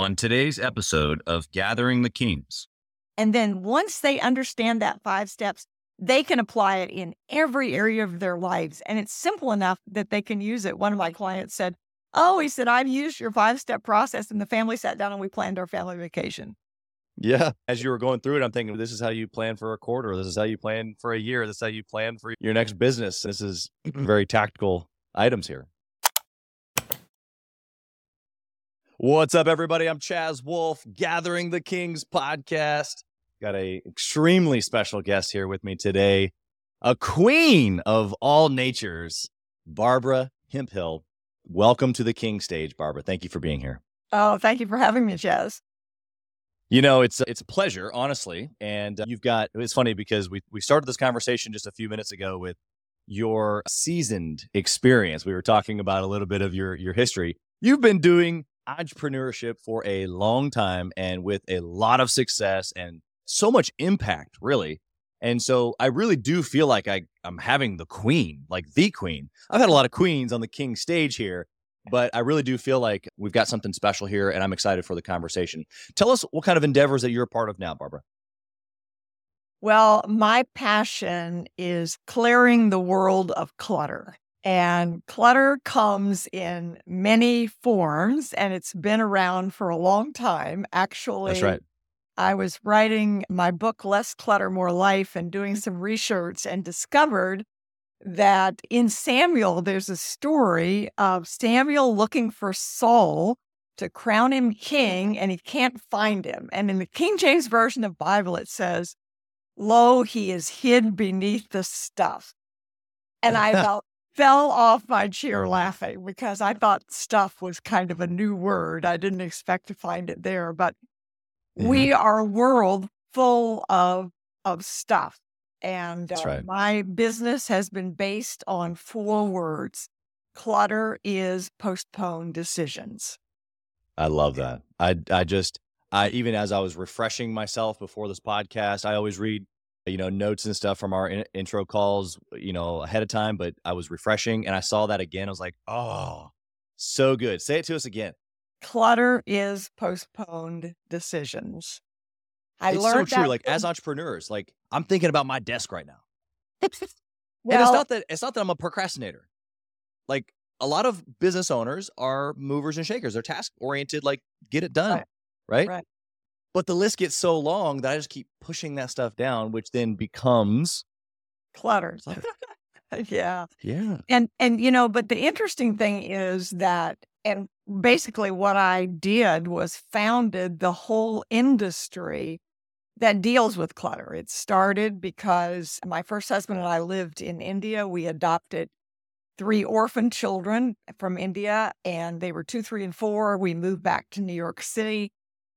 on today's episode of Gathering the Kings. And then once they understand that five steps, they can apply it in every area of their lives. And it's simple enough that they can use it. One of my clients said, Oh, he said, I've used your five step process. And the family sat down and we planned our family vacation. Yeah. As you were going through it, I'm thinking, this is how you plan for a quarter. This is how you plan for a year. This is how you plan for your next business. This is very tactical items here. What's up, everybody? I'm Chaz Wolfe, Gathering the Kings podcast. Got a extremely special guest here with me today, a queen of all natures, Barbara Hemphill. Welcome to the King stage, Barbara. Thank you for being here. Oh, thank you for having me, Chaz. You know, it's it's a pleasure, honestly. And uh, you've got it's funny because we we started this conversation just a few minutes ago with your seasoned experience. We were talking about a little bit of your your history. You've been doing entrepreneurship for a long time and with a lot of success and so much impact, really. And so I really do feel like I, I'm having the queen, like the queen. I've had a lot of queens on the king stage here, but I really do feel like we've got something special here and I'm excited for the conversation. Tell us what kind of endeavors that you're a part of now, Barbara. Well, my passion is clearing the world of clutter. And clutter comes in many forms and it's been around for a long time. Actually, That's right. I was writing my book, Less Clutter, More Life, and doing some research and discovered that in Samuel, there's a story of Samuel looking for Saul to crown him king and he can't find him. And in the King James Version of Bible, it says, Lo, he is hid beneath the stuff. And I felt fell off my chair laughing because I thought stuff was kind of a new word. I didn't expect to find it there, but Mhm. we are a world full of of stuff. And That's uh, right. my business has been based on four words. Clutter is postponed decisions. I love that. I I just I even as I was refreshing myself before this podcast, I always read you know notes and stuff from our in- intro calls, you know, ahead of time, but I was refreshing and I saw that again. I was like, "Oh, so good." Say it to us again. Clutter is postponed decisions. I it's so learned true. that Like from- as entrepreneurs, like I'm thinking about my desk right now. and it's not that it's not that I'm a procrastinator. Like a lot of business owners are movers and shakers. They're task oriented, like get it done. Right. Right. Right. But the list gets so long that I just keep pushing that stuff down, which then becomes clutter. yeah. yeah. And and you know, but the interesting thing is that and basically what I did was founded the whole industry that deals with clutter. It started because my first husband and I lived in India. We adopted three orphan children from India and they were 2, 3 and 4. We moved back to New York City.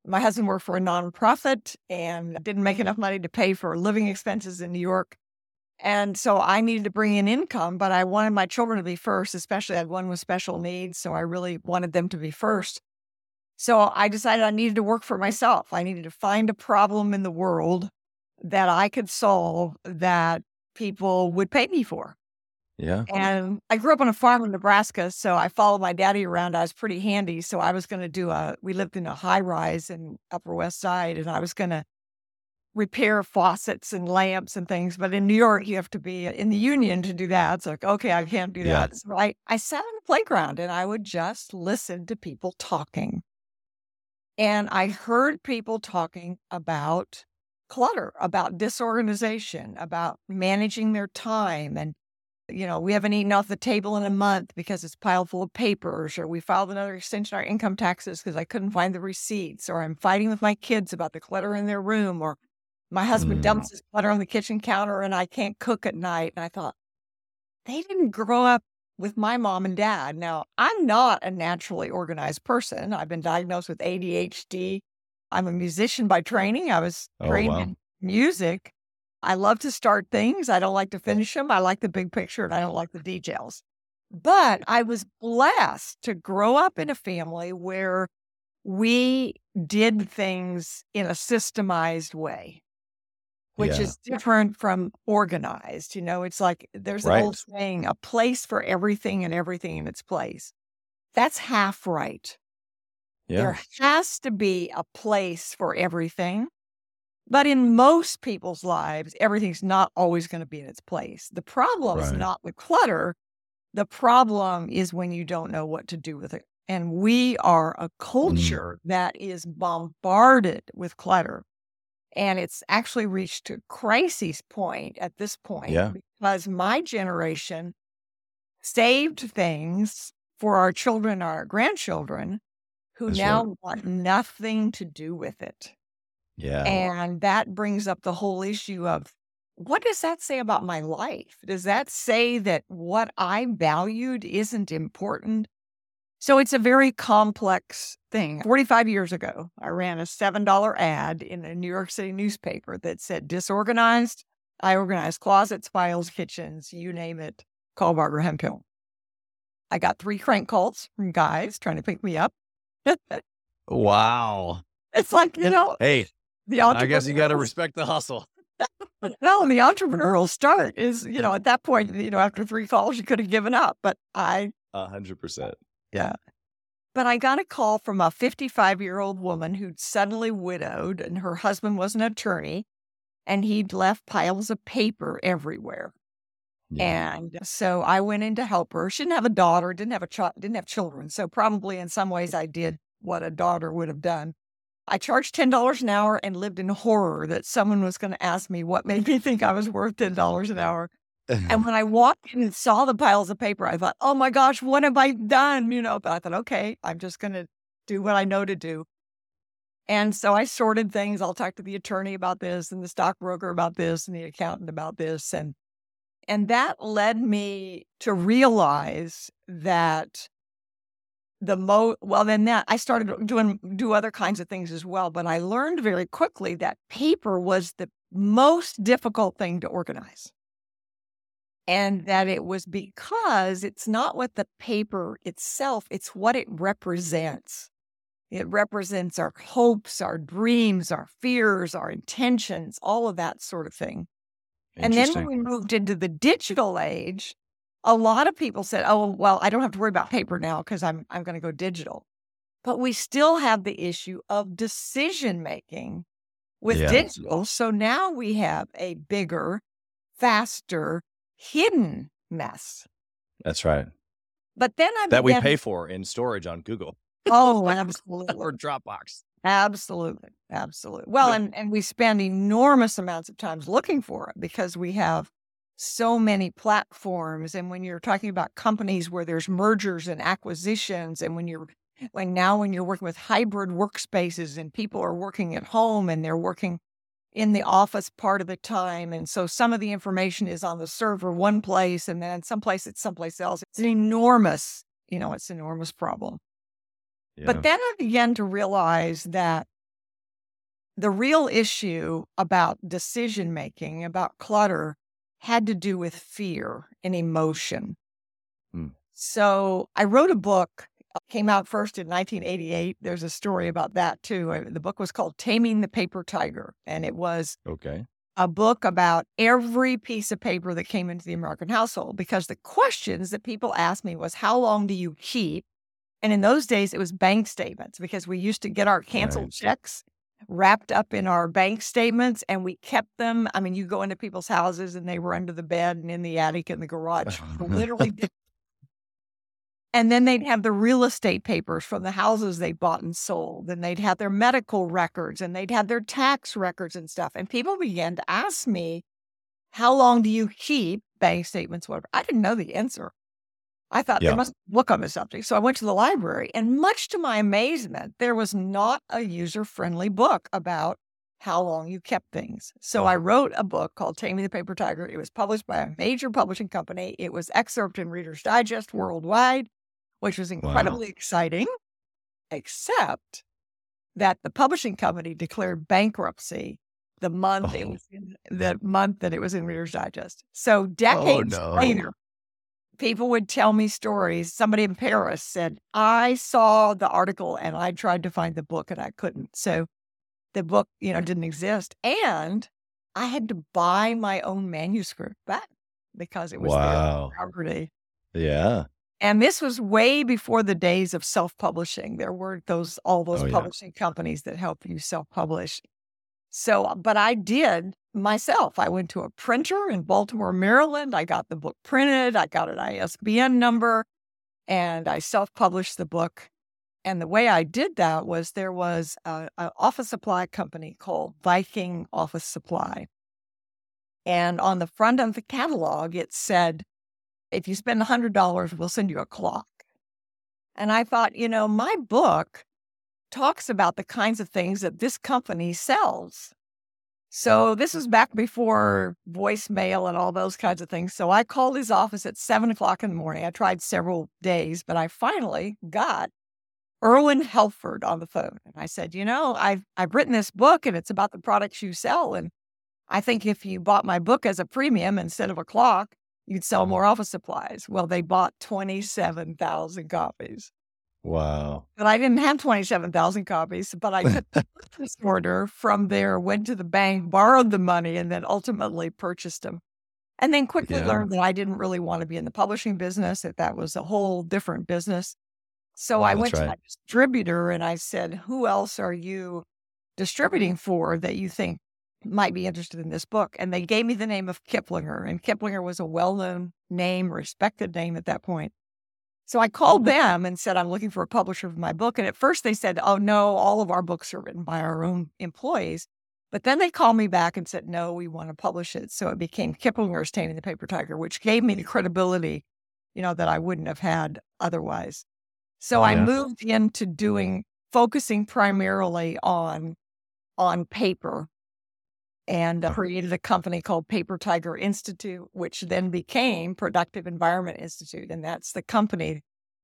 My husband worked for a nonprofit and didn't make mm-hmm. enough money to pay for living expenses in New York. And so I needed to bring in income, but I wanted my children to be first, especially I had one with special needs. So I really wanted them to be first. So I decided I needed to work for myself. I needed to find a problem in the world that I could solve that people would pay me for. Yeah. And I grew up on a farm in Nebraska, so I followed my daddy around. I was pretty handy. So I was going to do a, we lived in a high rise in Upper West Side, and I was going to repair faucets and lamps and things. But in New York, you have to be in the union to do that. It's like, okay, I can't do Yeah. that. So I, I sat on the playground and I would just listen to people talking. And I heard people talking about clutter, about disorganization, about managing their time. And, you know, we haven't eaten off the table in a month because it's piled full of papers, or we filed another extension on our income taxes because I couldn't find the receipts, or I'm fighting with my kids about the clutter in their room, or my husband Mm. dumps his clutter on the kitchen counter and I can't cook at night. And I thought, they didn't grow up with my mom and dad. Now, I'm not a naturally organized person. I've been diagnosed with ADHD. I'm a musician by training. I was Oh, wow. in music. I love to start things. I don't like to finish them. I like the big picture and I don't like the details. But I was blessed to grow up in a family where we did things in a systemized way, which Yeah. is different from organized. You know, it's like there's an old saying, a place for everything and everything in its place. That's half right. Yeah. There has to be a place for everything. But in most people's lives, everything's not always going to be in its place. The problem is Right. not the clutter. The problem is when you don't know what to do with it. And we are Mm. a culture that is bombarded with clutter. And it's actually reached a crisis point at this point Yeah. because my generation saved things for our children, our grandchildren, who That's now want nothing to do with it. Yeah. And that brings up the whole issue of what does that say about my life? Does that say that what I valued isn't important? So it's a very complex thing. 45 years ago, I ran a $7 ad in a New York City newspaper that said disorganized. I organize closets, files, kitchens, you name it. Call Barbara Hemphill. I got three crank calls from guys trying to pick me up. wow. it's like, you know, Hey, the I guess you got to respect the hustle. Well, and the entrepreneurial start is, you know, at that point, you know, after three calls, you could have given up. But I, A hundred percent. Yeah. But I got a call from a 55 year old woman who'd suddenly widowed and her husband was an attorney and he'd left piles of paper everywhere. And so I went in to help her. She didn't have a daughter, didn't have a child, didn't have children. So probably in some ways I did what a daughter would have done. I charged ten dollars an hour and lived in horror that someone was going to ask me what made me think I was worth ten dollars an hour. And when I walked in and saw the piles of paper, I thought, "Oh my gosh, what have I done?" You know. But I thought, "Okay, I'm just going to do what I know to do." And so I sorted things. I'll talk to the attorney about this, and the stockbroker about this, and the accountant about this, and and that led me to realize that the mo well then that I started doing do other kinds of things as well, but I learned very quickly that paper was the most difficult thing to organize. And that it was because it's not what the paper itself, it's what it represents. It represents our hopes, our dreams, our fears, our intentions, all of that sort of thing. And then when we moved into the digital age, a lot of people said, "Oh, well, I don't have to worry about paper now because I'm I'm going to go digital." But we still have the issue of decision making with Yeah. digital. So now we have a bigger, faster, hidden mess. That's right. But then I That we pay for in storage on Google Oh, absolutely. or Dropbox. Absolutely. Absolutely. Well, and, and we spend enormous amounts of times looking for it because we have so many platforms. And when you're talking about companies where there's mergers and acquisitions, and when you're when now when you're working with hybrid workspaces and people are working at home and they're working in the office part of the time. And so some of the information is on the server one place and then someplace it's someplace else. It's an enormous, you know, it's an enormous problem. Yeah. But then I began to realize that the real issue about decision making, about clutter, had to do with fear and emotion. Hmm. So I wrote a book, uh, came out first in 1988. There's a story about that too. The book was called Taming the Paper Tiger, and it was okay. a book about every piece of paper that came into the American household because the questions that people asked me was how long do you keep? And in those days, it was bank statements because we used to get our canceled checks wrapped up in our bank statements and we kept them. I mean, you go into people's houses and they were under the bed and in the attic and the garage, uh-huh. literally. And then they'd have the real estate papers from the houses they bought and sold. And they'd have their medical records and they'd have their tax records and stuff. And people began to ask me, How long do you keep bank statements, whatever? I didn't know the answer. I thought Yeah. there must be a book on the subject. So I went to the library, and much to my amazement, there was not a user friendly book about how long you kept things. So I wrote a book called Taming the Paper Tiger. It was published by a major publishing company. It was excerpted in Reader's Digest worldwide, which was incredibly exciting, except that the publishing company declared bankruptcy the month it Oh. was in, the month that it was in Reader's Digest. So oh, decades no. later, people would tell me stories. Somebody in Paris said, I saw the article and I tried to find the book and I couldn't. So the book, you know, didn't exist. And I had to buy my own manuscript back because it was Wow. their property. Yeah. And this was way before the days of self-publishing. There weren't those all those Oh, yeah. publishing companies that help you self-publish. So, but I did myself. I went to a printer in Baltimore, Maryland. I got the book printed. I got an ISBN number, and I self-published the book. And the way I did that was there was a, a office supply company called Viking Office Supply, and on the front of the catalog it said, "If you spend hundred dollars, we'll send you a clock." And I thought, you know, my book talks about the kinds of things that this company sells. So this was back before voicemail and all those kinds of things. So I called his office at seven o'clock in the morning. I tried several days, but I finally got Irwin Helford on the phone. And I said, you know, I've I've written this book and it's about the products you sell. And I think if you bought my book as a premium instead of a clock, you'd sell mm-hmm. more office supplies. Well, they bought 27,000 copies. Wow. But I didn't have 27,000 copies, but I took this order from there, went to the bank, borrowed the money, and then ultimately purchased them. And then quickly Yeah. learned that I didn't really want to be in the publishing business, that that was a whole different business. So I That's went to right. my distributor and I said, Who else are you distributing for that you think might be interested in this book? And they gave me the name of Kiplinger. And Kiplinger was a well known name, respected name at that point. So I called them and said, I'm looking for a publisher for my book. And at first they said, Oh, no, all of our books are written by our own employees. But then they called me back and said, No, we want to publish it. So it became Kiplinger's Taming the Paper Tiger, which gave me the credibility, you know, that I wouldn't have had otherwise. So oh, I Yeah. moved into doing focusing primarily on on paper and uh, created a company called Paper Tiger Institute, which then became Productive Environment Institute. And that's the company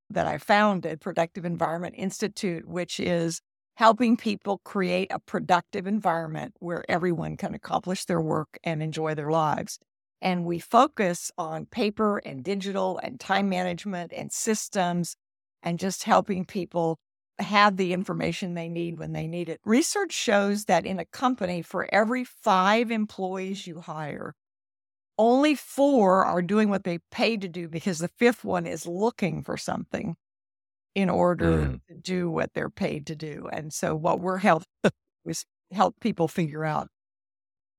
that I founded, Productive Environment Institute, which is helping people create a productive environment where everyone can accomplish their work and enjoy their lives. And we focus on paper and digital and time management and systems and just helping people have the information they need when they need it. Research shows that in a company, for every five employees you hire, only four are doing what they paid to do because the fifth one is looking for something in order Mm. to do what they're paid to do. And so what we're help is help people figure out,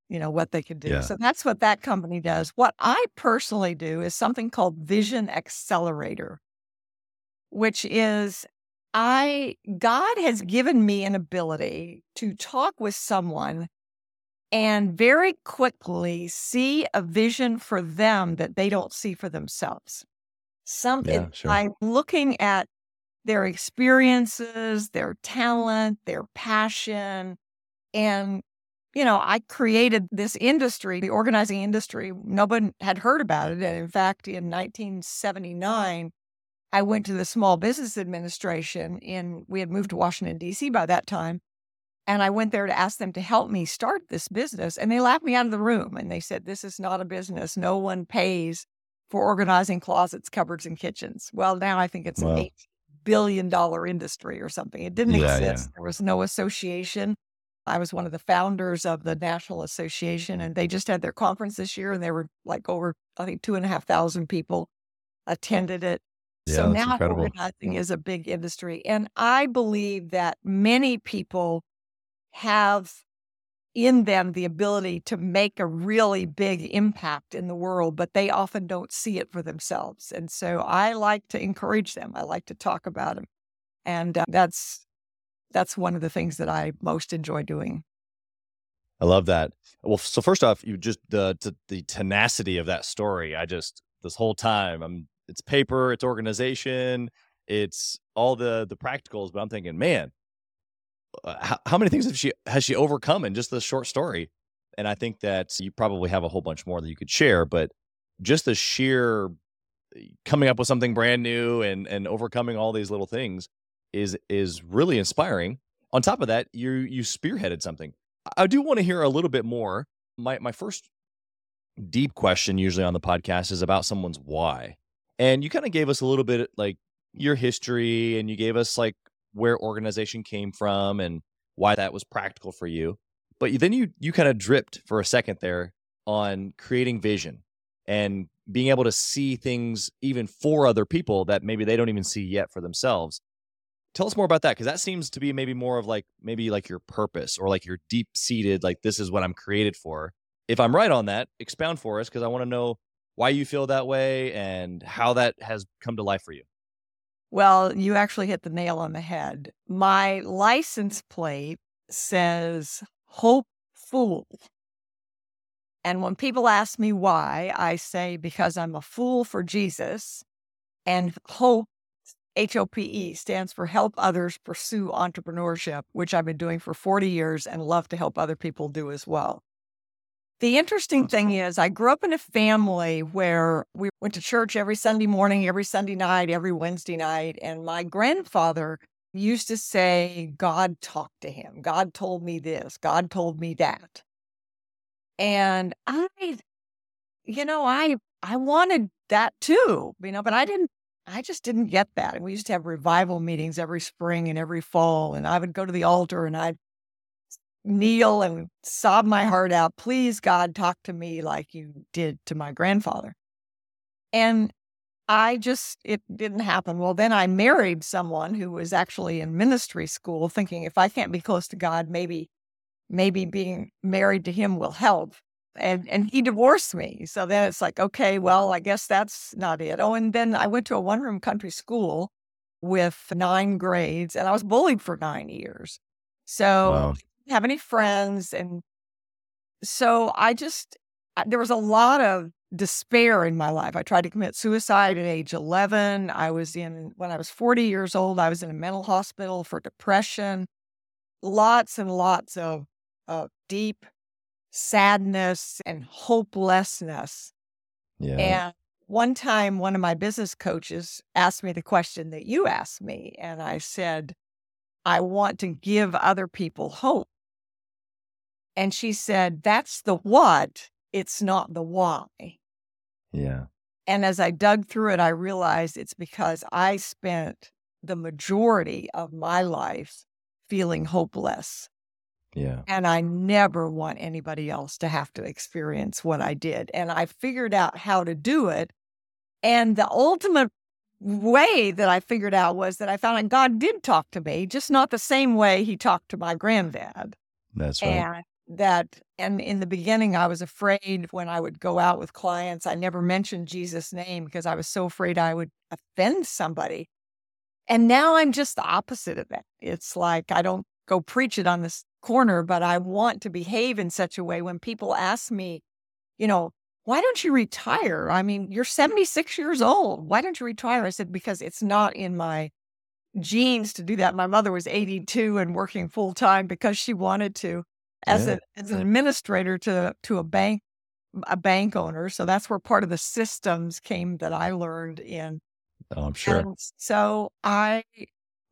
you know, what they can do. Yeah. So that's what that company does. What I personally do is something called Vision Accelerator, which is I God has given me an ability to talk with someone and very quickly see a vision for them that they don't see for themselves. Something Yeah, sure. by looking at their experiences, their talent, their passion, and you know, I created this industry, the organizing industry. Nobody had heard about it, and in fact, in 1979, I went to the Small Business Administration in, we had moved to Washington, D.C. by that time. And I went there to ask them to help me start this business. And they laughed me out of the room and they said, This is not a business. No one pays for organizing closets, cupboards, and kitchens. Well, now I think it's Wow. an $8 billion industry or something. It didn't Yeah, yeah. exist. There was no association. I was one of the founders of the National Association, and they just had their conference this year, and there were like over, I think, two and a half thousand people attended it. Yeah, so now incredible. organizing is a big industry. And I believe that many people have in them the ability to make a really big impact in the world, but they often don't see it for themselves. And so I like to encourage them. I like to talk about them. And uh, that's that's one of the things that I most enjoy doing. I love that. Well, so first off, you just the the, the tenacity of that story. I just this whole time, I'm it's paper, it's organization, it's all the the practicals. But I'm thinking, man, uh, how, how many things have she has she overcome in just this short story? And I think that you probably have a whole bunch more that you could share, but just the sheer uh, coming up with something brand new and and overcoming all these little things is is really inspiring. On top of that, you you spearheaded something. I do want to hear a little bit more. My my first deep question usually on the podcast is about someone's why. And you kind of gave us a little bit like your history and you gave us like where organization came from and why that was practical for you. But then you you kind of dripped for a second there on creating vision and being able to see things even for other people that maybe they don't even see yet for themselves. Tell us more about that because that seems to be maybe more of like maybe like your purpose or like your deep seated, like this is what I'm created for. If I'm right on that, expound for us because I want to know why you feel that way and how that has come to life for you. Well, you actually hit the nail on the head. My license plate says Hope Fool. And when people ask me why, I say because I'm a fool for Jesus and hope H O P E stands for Help Others Pursue Entrepreneurship, which I've been doing for 40 years and love to help other people do as well. The interesting thing is, I grew up in a family where we went to church every Sunday morning, every Sunday night, every Wednesday night. And my grandfather used to say, God talked to him. God told me this. God told me that. And I, you know, I, I wanted that too, you know, but I didn't I just didn't get that. And we used to have revival meetings every spring and every fall. And I would go to the altar and I'd kneel and sob my heart out. Please, God, talk to me like you did to my grandfather. And I just, it didn't happen. Well, then I married someone who was actually in ministry school, thinking if I can't be close to God, maybe, maybe being married to him will help and and he divorced me. So then it's like, okay, well, I guess that's not it. Oh, and then I went to a one room country school with nine grades, and I was bullied for nine years. So wow. Have any friends, and so I just there was a lot of despair in my life. I tried to commit suicide at age 11. I was in, when I was 40 years old, I was in a mental hospital for depression. Lots and lots of, of deep sadness and hopelessness. Yeah. And one time, one of my business coaches asked me the question that you asked me. And I said, I want to give other people hope. And she said, That's the what, it's not the why. Yeah. And as I dug through it, I realized it's because I spent the majority of my life feeling hopeless yeah. And I never want anybody else to have to experience what I did. And I figured out how to do it. And the ultimate way that I figured out was that I found that God did talk to me, just not the same way he talked to my granddad. That's right. And that, and in the beginning, I was afraid when I would go out with clients, I never mentioned Jesus' name because I was so afraid I would offend somebody. And now I'm just the opposite of that. It's like I don't go preach it on this corner, but I want to behave in such a way when people ask me, you know, why don't you retire? I mean, you're 76 years old. Why don't you retire? I said, because it's not in my genes to do that. My mother was 82 and working full time because she wanted to as, yeah. a, as an administrator to, to a bank, a bank owner. So that's where part of the systems came that I learned in. Oh, I'm sure. And so I,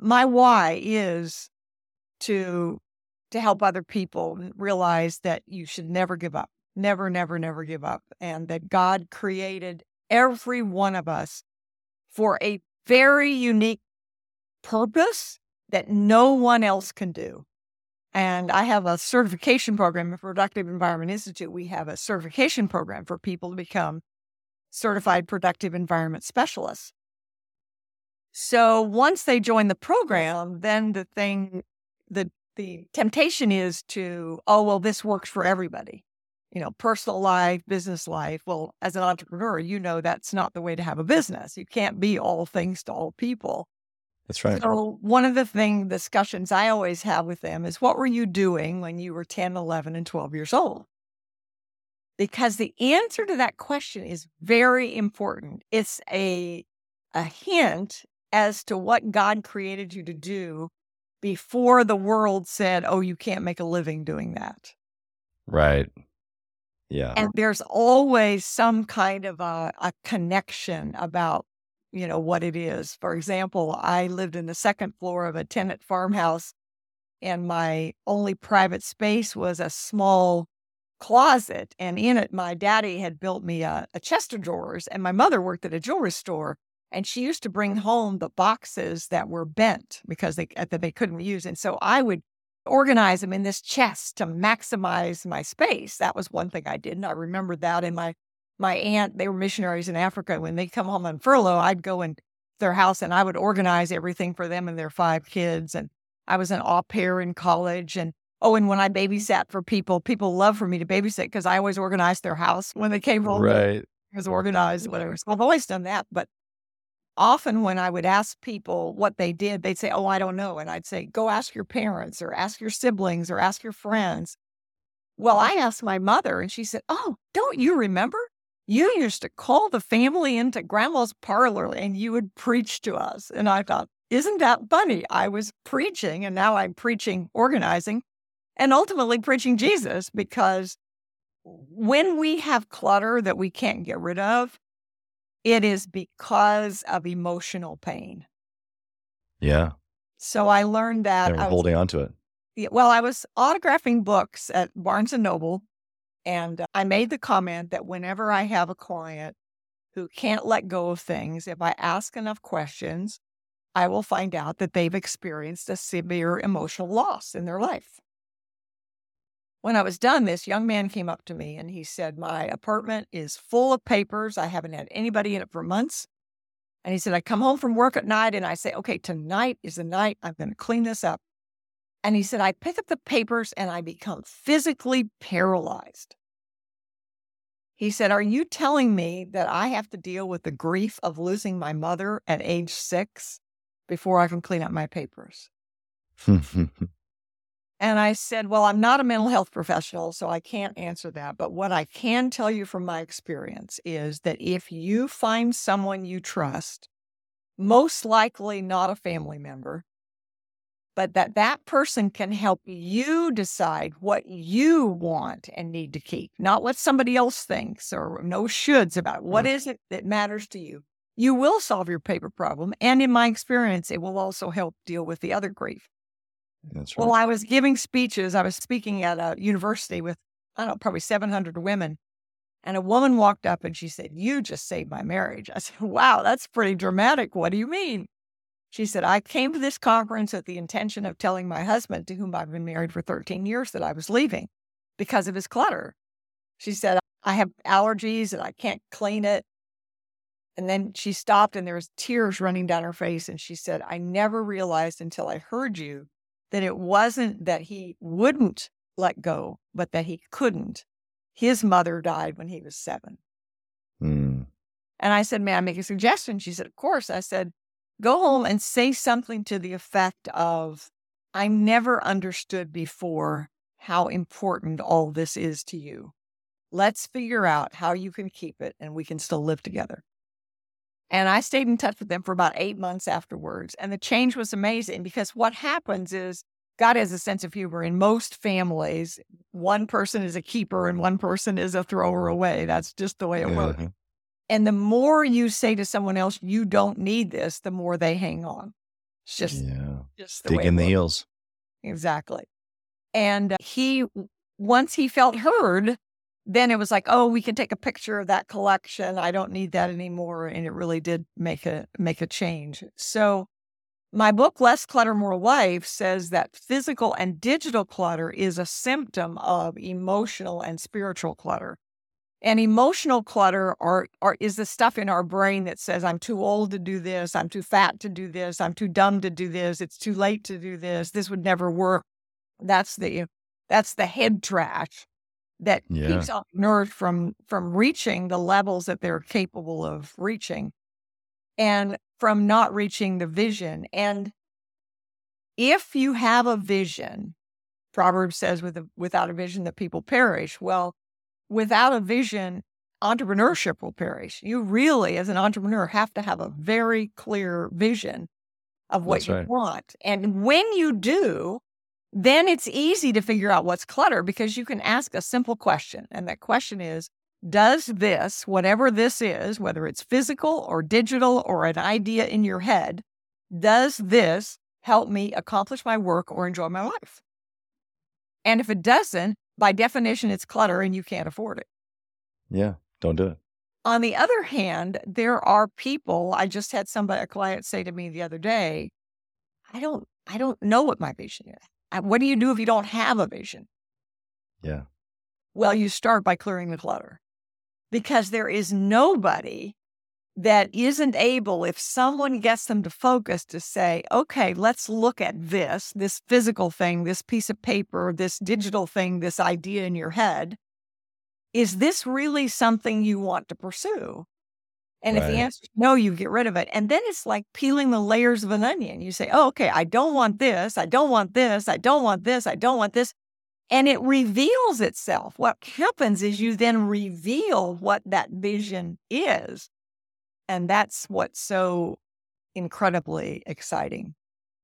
my why is to to help other people realize that you should never give up. Never, never, never give up. And that God created every one of us for a very unique purpose that no one else can do. And I have a certification program at Productive Environment Institute. We have a certification program for people to become certified productive environment specialists. So once they join the program, then the thing, the the temptation is to, oh, well, this works for everybody. You know, personal life, business life. Well, as an entrepreneur, you know that's not the way to have a business. You can't be all things to all people. That's right. So, one of the thing discussions I always have with them is what were you doing when you were 10, 11, and 12 years old? Because the answer to that question is very important. It's a, a hint as to what God created you to do before the world said, oh, you can't make a living doing that. Right. Yeah. And there's always some kind of a, a connection about, you know, what it is. For example, I lived in the second floor of a tenant farmhouse, and my only private space was a small closet. And in it, my daddy had built me a, a chest of drawers, and my mother worked at a jewelry store. And she used to bring home the boxes that were bent because they uh, that they couldn't use. And so I would organize them in this chest to maximize my space. That was one thing I did. And I remembered that in my my aunt, they were missionaries in Africa. When they come home on furlough, I'd go in their house and I would organize everything for them and their five kids. And I was an au pair in college. And oh, and when I babysat for people, people love for me to babysit because I always organized their house when they came home. Right. It was organized, whatever. So I've always done that. But often when I would ask people what they did, they'd say, Oh, I don't know. And I'd say, Go ask your parents or ask your siblings or ask your friends. Well, I asked my mother and she said, Oh, don't you remember? You used to call the family into grandma's parlor and you would preach to us. And I thought, Isn't that funny? I was preaching and now I'm preaching organizing and ultimately preaching Jesus because when we have clutter that we can't get rid of, it is because of emotional pain. Yeah. So I learned that. And we're was, holding on to it. well, I was autographing books at Barnes and Noble, and uh, I made the comment that whenever I have a client who can't let go of things, if I ask enough questions, I will find out that they've experienced a severe emotional loss in their life. When I was done, this young man came up to me and he said, My apartment is full of papers. I haven't had anybody in it for months. And he said, I come home from work at night and I say, Okay, tonight is the night I'm going to clean this up. And he said, I pick up the papers and I become physically paralyzed. He said, Are you telling me that I have to deal with the grief of losing my mother at age six before I can clean up my papers? And I said, Well, I'm not a mental health professional, so I can't answer that. But what I can tell you from my experience is that if you find someone you trust, most likely not a family member, but that that person can help you decide what you want and need to keep, not what somebody else thinks or no shoulds about. What Mm. is it that matters to you? You will solve your paper problem. And in my experience, it will also help deal with the other grief. That's right. Well, I was giving speeches. I was speaking at a university with, I don't know, probably 700 women. And a woman walked up and she said, You just saved my marriage. I said, Wow, that's pretty dramatic. What do you mean? She said, I came to this conference with the intention of telling my husband, to whom I've been married for 13 years, that I was leaving because of his clutter. She said, I have allergies and I can't clean it. And then she stopped and there was tears running down her face. And she said, I never realized until I heard you that it wasn't that he wouldn't let go, but that he couldn't. His mother died when he was seven. Mm. And I said, May I make a suggestion? She said, Of course. I said, Go home and say something to the effect of, I never understood before how important all this is to you. Let's figure out how you can keep it and we can still live together. And I stayed in touch with them for about eight months afterwards. And the change was amazing because what happens is God has a sense of humor. In most families, one person is a keeper and one person is a thrower away. That's just the way it works. And the more you say to someone else, you don't need this, the more they hang on. It's just, yeah. just the Dig in the works. heels. Exactly. And uh, he, once he felt heard, then it was like, oh, we can take a picture of that collection. I don't need that anymore. And it really did make a make a change. So my book, Less Clutter, More Life, says that physical and digital clutter is a symptom of emotional and spiritual clutter. And emotional clutter are, are is the stuff in our brain that says, I'm too old to do this, I'm too fat to do this, I'm too dumb to do this, it's too late to do this, this would never work. That's the that's the head trash that Yeah. keeps entrepreneurs from from reaching the levels that they're capable of reaching and from not reaching the vision. And if you have a vision, Proverbs says, with a, without a vision, that people perish. Well, without a vision, entrepreneurship will perish. You really, as an entrepreneur, have to have a very clear vision of what That's you right. want. And when you do, then it's easy to figure out what's clutter because you can ask a simple question. And that question is Does this, whatever this is, whether it's physical or digital or an idea in your head, does this help me accomplish my work or enjoy my life? And if it doesn't, by definition, it's clutter and you can't afford it. Yeah. Don't do it. On the other hand, there are people, I just had somebody, a client say to me the other day, I don't, I don't know what my vision is. I- What do you do if you don't have a vision? Yeah. Well, you start by clearing the clutter. because there is nobody that isn't able, if someone gets them to focus, to say, okay, let's look at this, this physical thing, this piece of paper, this digital thing, this idea in your head. Is this really something you want to pursue? And right. if the answer is no, you get rid of it. And then it's like peeling the layers of an onion. You say, oh, okay, I don't want this. I don't want this. I don't want this. I don't want this. And it reveals itself. What happens is you then reveal what that vision is. And that's what's so incredibly exciting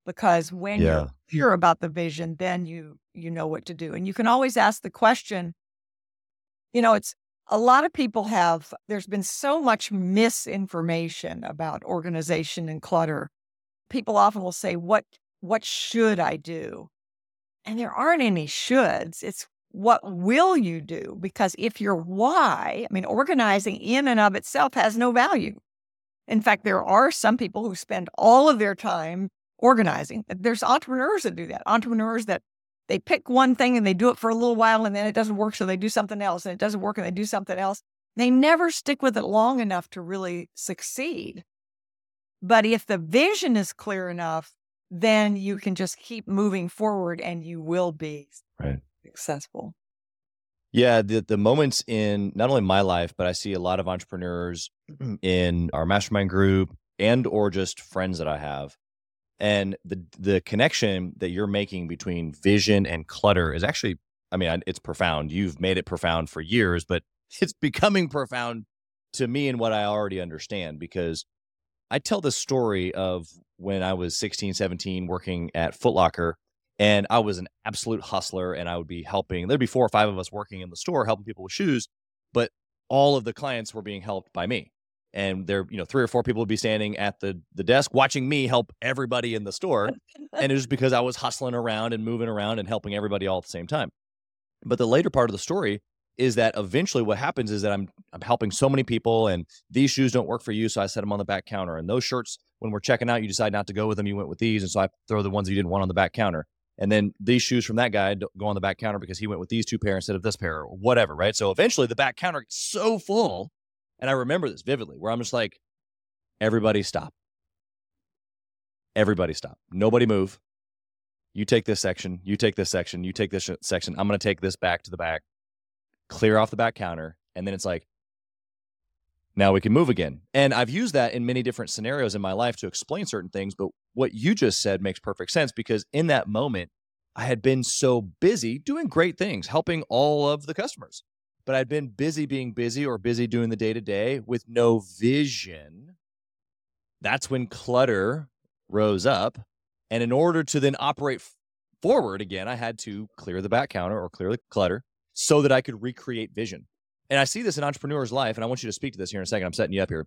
because when yeah. you're clear about the vision, then you you know what to do. And you can always ask the question, you know, it's a lot of people have there's been so much misinformation about organization and clutter. People often will say, What what should I do? And there aren't any shoulds. It's what will you do? Because if your why, I mean, organizing in and of itself has no value. In fact, there are some people who spend all of their time organizing. There's entrepreneurs that do that, entrepreneurs that they pick one thing and they do it for a little while and then it doesn't work. So they do something else and it doesn't work and they do something else. They never stick with it long enough to really succeed. But if the vision is clear enough, then you can just keep moving forward and you will be right. successful. Yeah, the the moments in not only my life, but I see a lot of entrepreneurs mm-hmm. in our mastermind group and or just friends that I have. And the the connection that you're making between vision and clutter is actually I mean, it's profound. You've made it profound for years, but it's becoming profound to me in what I already understand because I tell the story of when I was 16, 17 working at Footlocker and I was an absolute hustler and I would be helping. There'd be four or five of us working in the store helping people with shoes, but all of the clients were being helped by me. And there, you know, three or four people would be standing at the the desk watching me help everybody in the store. and it was because I was hustling around and moving around and helping everybody all at the same time. But the later part of the story is that eventually what happens is that I'm I'm helping so many people and these shoes don't work for you, so I set them on the back counter. And those shirts, when we're checking out, you decide not to go with them, you went with these, and so I throw the ones you didn't want on the back counter and then these shoes from that guy go on the back counter because he went with these two pair instead of this pair or whatever, right? So eventually the back counter gets so full, and I remember this vividly, where I'm just like, everybody stop. Everybody stop. Nobody move. You take this section. You take this section. You take this section. I'm going to take this back to the back, clear off the back counter. And then it's like, now we can move again. And I've used that in many different scenarios in my life to explain certain things. But what you just said makes perfect sense because in that moment, I had been so busy doing great things, helping all of the customers. But I'd been busy being busy or busy doing the day to day with no vision. That's when clutter rose up. And in order to then operate forward again, I had to clear the back counter or clear the clutter so that I could recreate vision. And I see this in entrepreneurs' life, and I want you to speak to this here in a second. I'm setting you up here.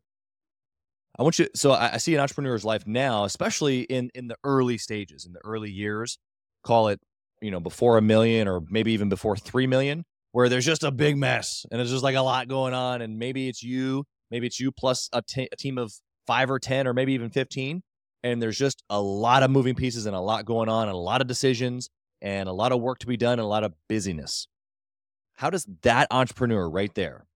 I want you. So I, I see an entrepreneur's life now, especially in in the early stages, in the early years. Call it, you know, before a million, or maybe even before three million, where there's just a big mess, and there's just like a lot going on, and maybe it's you, maybe it's you plus a, t- a team of five or ten, or maybe even fifteen, and there's just a lot of moving pieces and a lot going on, and a lot of decisions, and a lot of work to be done, and a lot of busyness. How does that entrepreneur right there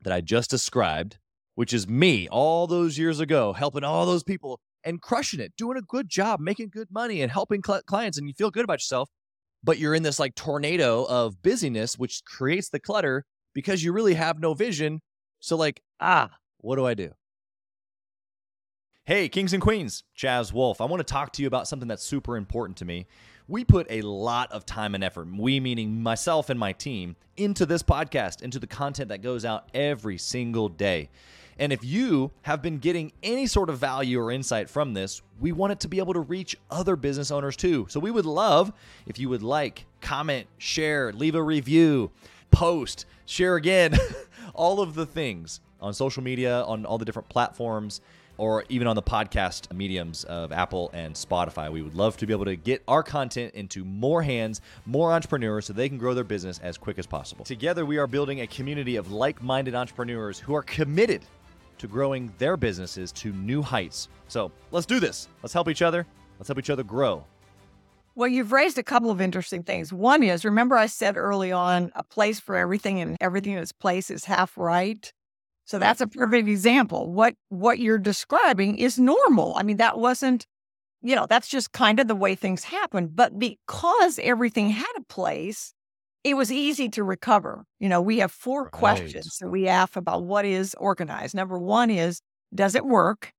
that I just described, which is me all those years ago, helping all those people and crushing it, doing a good job, making good money and helping cl- clients, and you feel good about yourself, but you're in this like tornado of busyness, which creates the clutter because you really have no vision. So, like, ah, what do I do? Hey, kings and queens, Chaz Wolfe. I want to talk to you about something that's super important to me we put a lot of time and effort, we meaning myself and my team, into this podcast, into the content that goes out every single day. And if you have been getting any sort of value or insight from this, we want it to be able to reach other business owners too. So we would love if you would like, comment, share, leave a review, post, share again, all of the things on social media, on all the different platforms or even on the podcast mediums of Apple and Spotify. We would love to be able to get our content into more hands, more entrepreneurs, so they can grow their business as quick as possible. Together, we are building a community of like minded entrepreneurs who are committed to growing their businesses to new heights. So let's do this. Let's help each other. Let's help each other grow. Well, you've raised a couple of interesting things. One is remember, I said early on a place for everything and everything in its place is half right. So that's a perfect example. What what you're describing is normal. I mean, that wasn't, you know, that's just kind of the way things happen. But because everything had a place, it was easy to recover. You know, we have four Right. questions that we ask about what is organized. Number one is, does it work?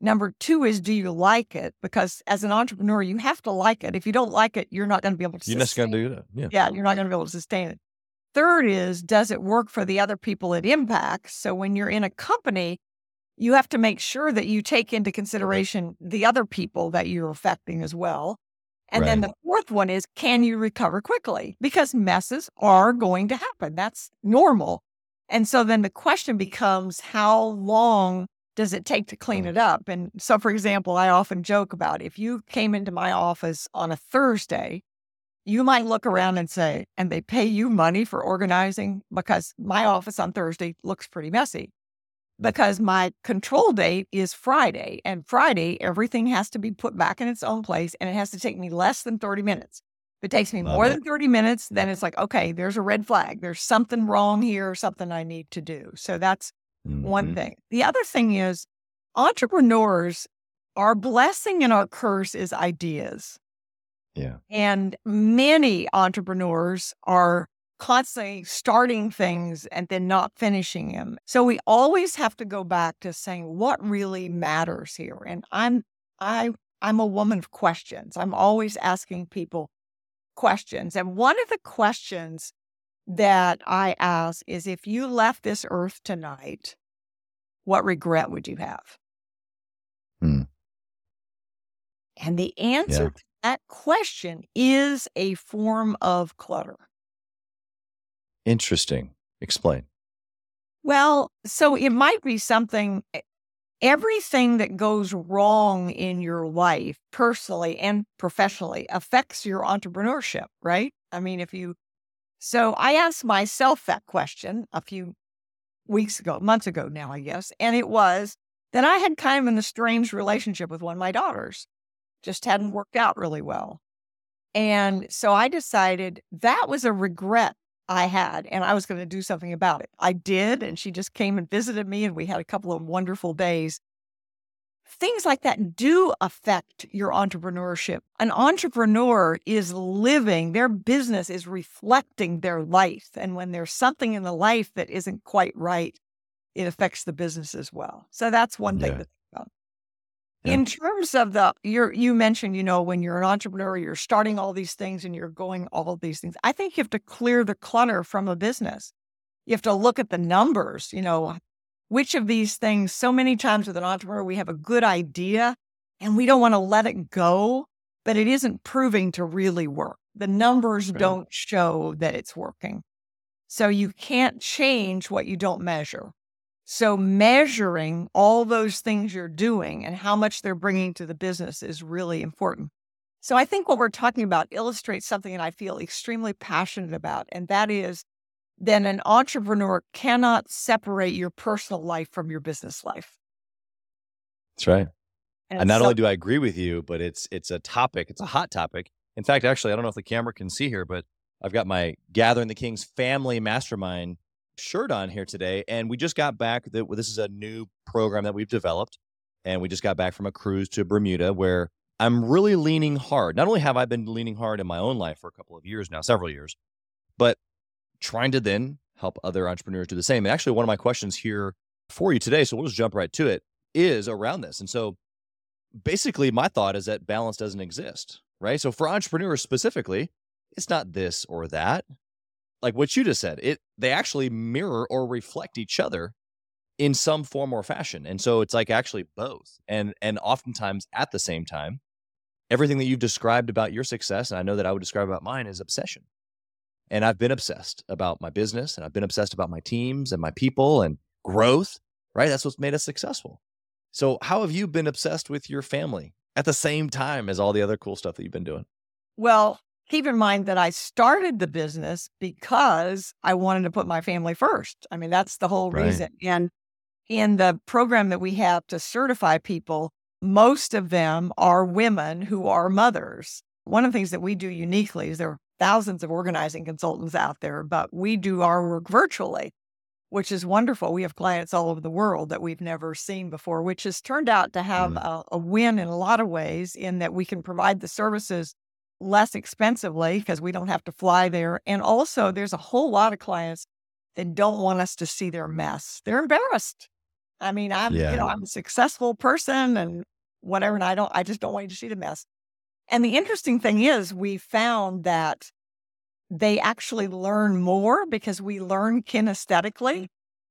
Number two is, do you like it? Because as an entrepreneur, you have to like it. If you don't like it, you're not going to be able to You're just going to do that. Yeah. yeah, you're not going to be able to sustain it. Third is, does it work for the other people it impacts? So when you're in a company, you have to make sure that you take into consideration the other people that you're affecting as well. And then the fourth one is, can you recover quickly? Because messes are going to happen. That's normal. And so then the question becomes, how long does it take to clean it up? And so, for example, I often joke about if you came into my office on a Thursday, you might look around and say, and they pay you money for organizing because my office on Thursday looks pretty messy because my control date is Friday. And Friday, everything has to be put back in its own place and it has to take me less than 30 minutes. If it takes me Love more it. than 30 minutes, then it's like, okay, there's a red flag. There's something wrong here, or something I need to do. So that's one Mhm. thing. The other thing is entrepreneurs, our blessing and our curse is ideas. Yeah. And many entrepreneurs are constantly starting things and then not finishing them. So we always have to go back to saying what really matters here. And I'm I I'm a woman of questions. I'm always asking people questions. And one of the questions that I ask is if you left this earth tonight, what regret would you have? Hmm. And the answer Yeah. to that question is a form of clutter. Interesting. Explain. Well, so it might be something, everything that goes wrong in your life, personally and professionally, affects your entrepreneurship, right? I mean, if you, so I asked myself that question a few weeks ago, months ago now, I guess, and it was that I had kind of an estranged relationship with one of my daughters, just hadn't worked out really well. And so I decided that was a regret I had, and I was going to do something about it. I did, and she just came and visited me, and we had a couple of wonderful days. Things like that do affect your entrepreneurship. An entrepreneur is living, their business is reflecting their life. And when there's something in the life that isn't quite right, it affects the business as well. So that's one thing Yeah. to think. Yeah. In terms of the, you're, you mentioned, you know, when you're an entrepreneur, you're starting all these things and you're going all of these things. I think you have to clear the clutter from a business. You have to look at the numbers, you know, which of these things, so many times with an entrepreneur, we have a good idea and we don't want to let it go, but it isn't proving to really work. The numbers Right. don't show that it's working. So you can't change what you don't measure. So measuring all those things you're doing and how much they're bringing to the business is really important. So I think what we're talking about illustrates something that I feel extremely passionate about, and that is that an entrepreneur cannot separate your personal life from your business life. That's right. And And not so- only do I agree with you, but it's it's a topic. It's a hot topic. In fact, actually, I don't know if the camera can see here, but I've got my Gathering the Kings Family Mastermind shirt on here today, and we just got back. That this is a new program that we've developed, and we just got back from a cruise to Bermuda, where I'm really leaning hard. Not only have I been leaning hard in my own life for a couple of years now, several years, but trying to then help other entrepreneurs do the same. And actually, one of my questions here for you today, so we'll just jump right to it, is around this. And so basically my thought is that balance doesn't exist right so for entrepreneurs specifically it's not this or that like what you just said it they actually mirror or reflect each other in some form or fashion and so it's like actually both and and oftentimes at the same time everything that you've described about your success and i know that i would describe about mine is obsession and i've been obsessed about my business and i've been obsessed about my teams and my people and growth right that's what's made us successful so, how have you been obsessed with your family at the same time as all the other cool stuff that you've been doing? Well, keep in mind that I started the business because I wanted to put my family first. I mean, that's the whole Right. reason. And in the program that we have to certify people, most of them are women who are mothers. one of the things that we do uniquely is there are thousands of organizing consultants out there, but we do our work virtually, which is wonderful. We have clients all over the world that we've never seen before, which has turned out to have Mm. a, a win in a lot of ways in that we can provide the services less expensively because we don't have to fly there. And also, there's a whole lot of clients that don't want us to see their mess. They're embarrassed. I mean, I'm, Yeah. you know, I'm a successful person and whatever, and I don't, I just don't want you to see the mess. And the interesting thing is, we found that they actually learn more because we learn kinesthetically.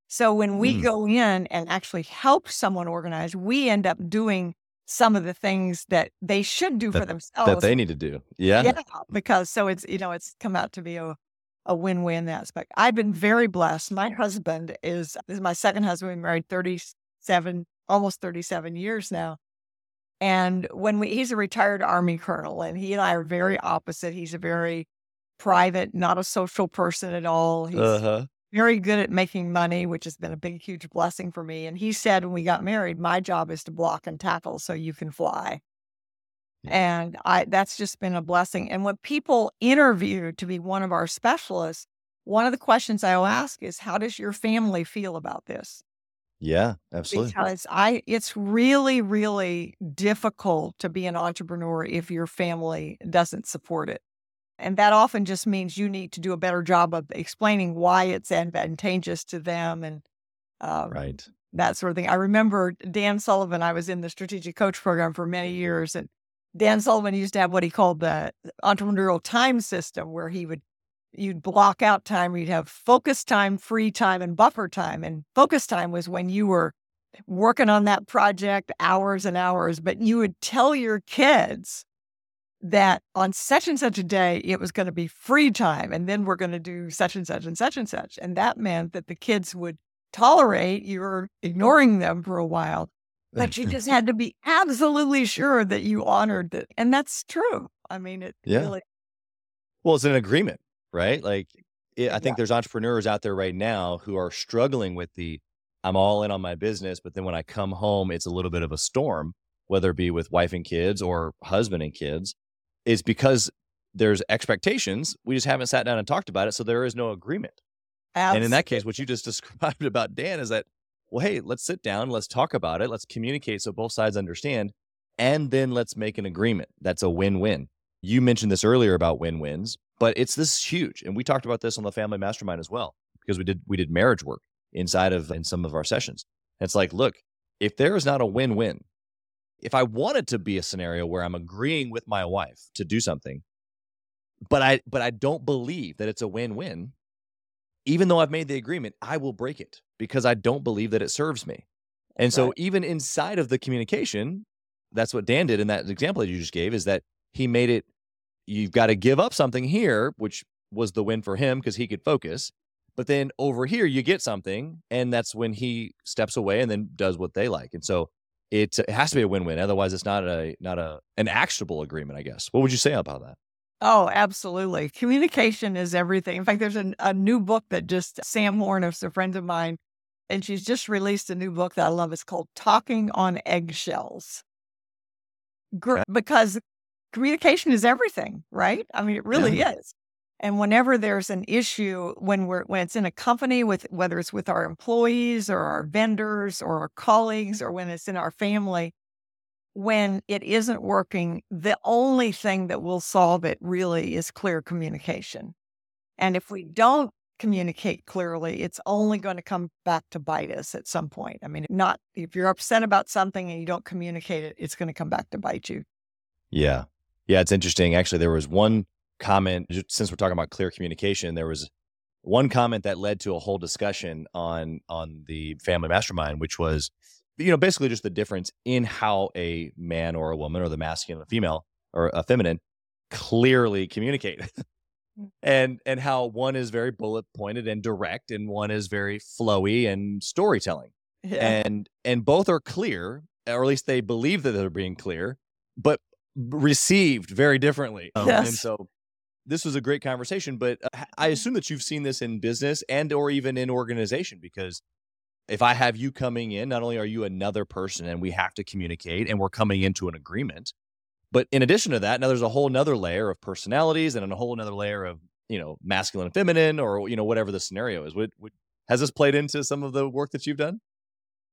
So when we Mm. go in and actually help someone organize, we end up doing some of the things that they should do for themselves. that they need to do. Yeah. Yeah, because so it's you know it's come out to be a a win win That aspect. I've been very blessed. My husband is this is my second husband. We married thirty seven, almost thirty seven years now. And when we, he's a retired Army colonel, and he and I are very opposite. He's a very private, not a social person at all. He's Uh-huh. Very good at making money, which has been a big, huge blessing for me. And he said when we got married, my job is to block and tackle so you can fly. And I that's just been a blessing. And when people interview to be one of our specialists, one of the questions I will ask is, how does your family feel about this? Yeah, absolutely. Because I it's really, really difficult to be an entrepreneur if your family doesn't support it. And that often just means you need to do a better job of explaining why it's advantageous to them and um, Right. that sort of thing. I remember Dan Sullivan, I was in the strategic coach program for many years, and Dan Sullivan used to have what he called the entrepreneurial time system, where he would you'd block out time, you'd have focus time, free time, and buffer time. And focus time was when you were working on that project hours and hours, but you would tell your kids that on such and such a day it was going to be free time and then we're going to do such and such and such and such and that meant that the kids would tolerate your ignoring them for a while but you just had to be absolutely sure that you honored it and that's true i mean it Yeah. really Well, it's an agreement, right? Like, it, I think Yeah. there's entrepreneurs out there right now who are struggling with the I'm all in on my business, but then when I come home, it's a little bit of a storm, whether it be with wife and kids or husband and kids. It's because there's expectations. We just haven't sat down and talked about it. So there is no agreement. And in that case, what you just described about Dan is that, well, hey, let's sit down, let's talk about it, let's communicate so both sides understand, and then let's make an agreement. That's a win win. You mentioned this earlier about win wins, but it's this huge. And we talked about this on the family mastermind as well, because we did we did marriage work inside of in some of our sessions. It's like, look, if there is not a win win, if I wanted to be a scenario where I'm agreeing with my wife to do something, but I but I don't believe that it's a win win, even though I've made the agreement, I will break it because I don't believe that it serves me. And so even inside of the communication, that's what Dan did in that example that you just gave is that he made it you've got to give up something here, which was the win for him because he could focus. But then over here you get something and that's when he steps away and then does what they like. And so it, it has to be a win-win otherwise it's not a not a an actionable agreement, I guess. What would you say about that? Oh, absolutely. Communication is everything. In fact, there's a, a new book that just Sam Horn is a friend of mine, and she's just released a new book that I love. It's called Talking on Eggshells. Gr- Because communication is everything, right? I mean, it really is. And whenever there's an issue, when we're when it's in a company with whether it's with our employees or our vendors or our colleagues or when it's in our family, when it isn't working, the only thing that will solve it really is clear communication. And if we don't communicate clearly, it's only going to come back to bite us at some point. I mean, not if you're upset about something and you don't communicate it, it's going to come back to bite you. Yeah. Yeah, it's interesting. Actually, there was one comment, since we're talking about clear communication, there was one comment that led to a whole discussion on on the family mastermind, which was, you know, basically just the difference in how a man or a woman or the masculine and the female or a feminine clearly communicate. and and how one is very bullet pointed and direct and one is very flowy and storytelling. And and both are clear or at least they believe that they're being clear but received very differently. Um, and so this was a great conversation but uh, i assume that you've seen this in business and or even in organization because if i have you coming in not only are you another person and we have to communicate and we're coming into an agreement But in addition to that, now there's a whole nother layer of personalities and a whole nother layer of, you know, masculine and feminine or, you know, whatever the scenario is. Would, has this played into some of the work that you've done?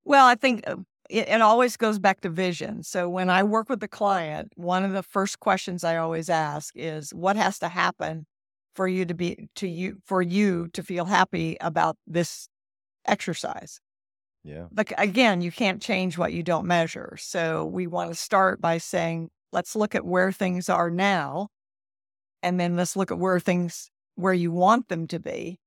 Well, I think uh, it, it always goes back to vision. So when I work with the client, one of the first questions I always ask is what has to happen for you to be to you for you to feel happy about this exercise. Yeah. But again, you can't change what you don't measure. So we want to start by saying, let's look at where things are now. And then let's look at where things, where you want them to be.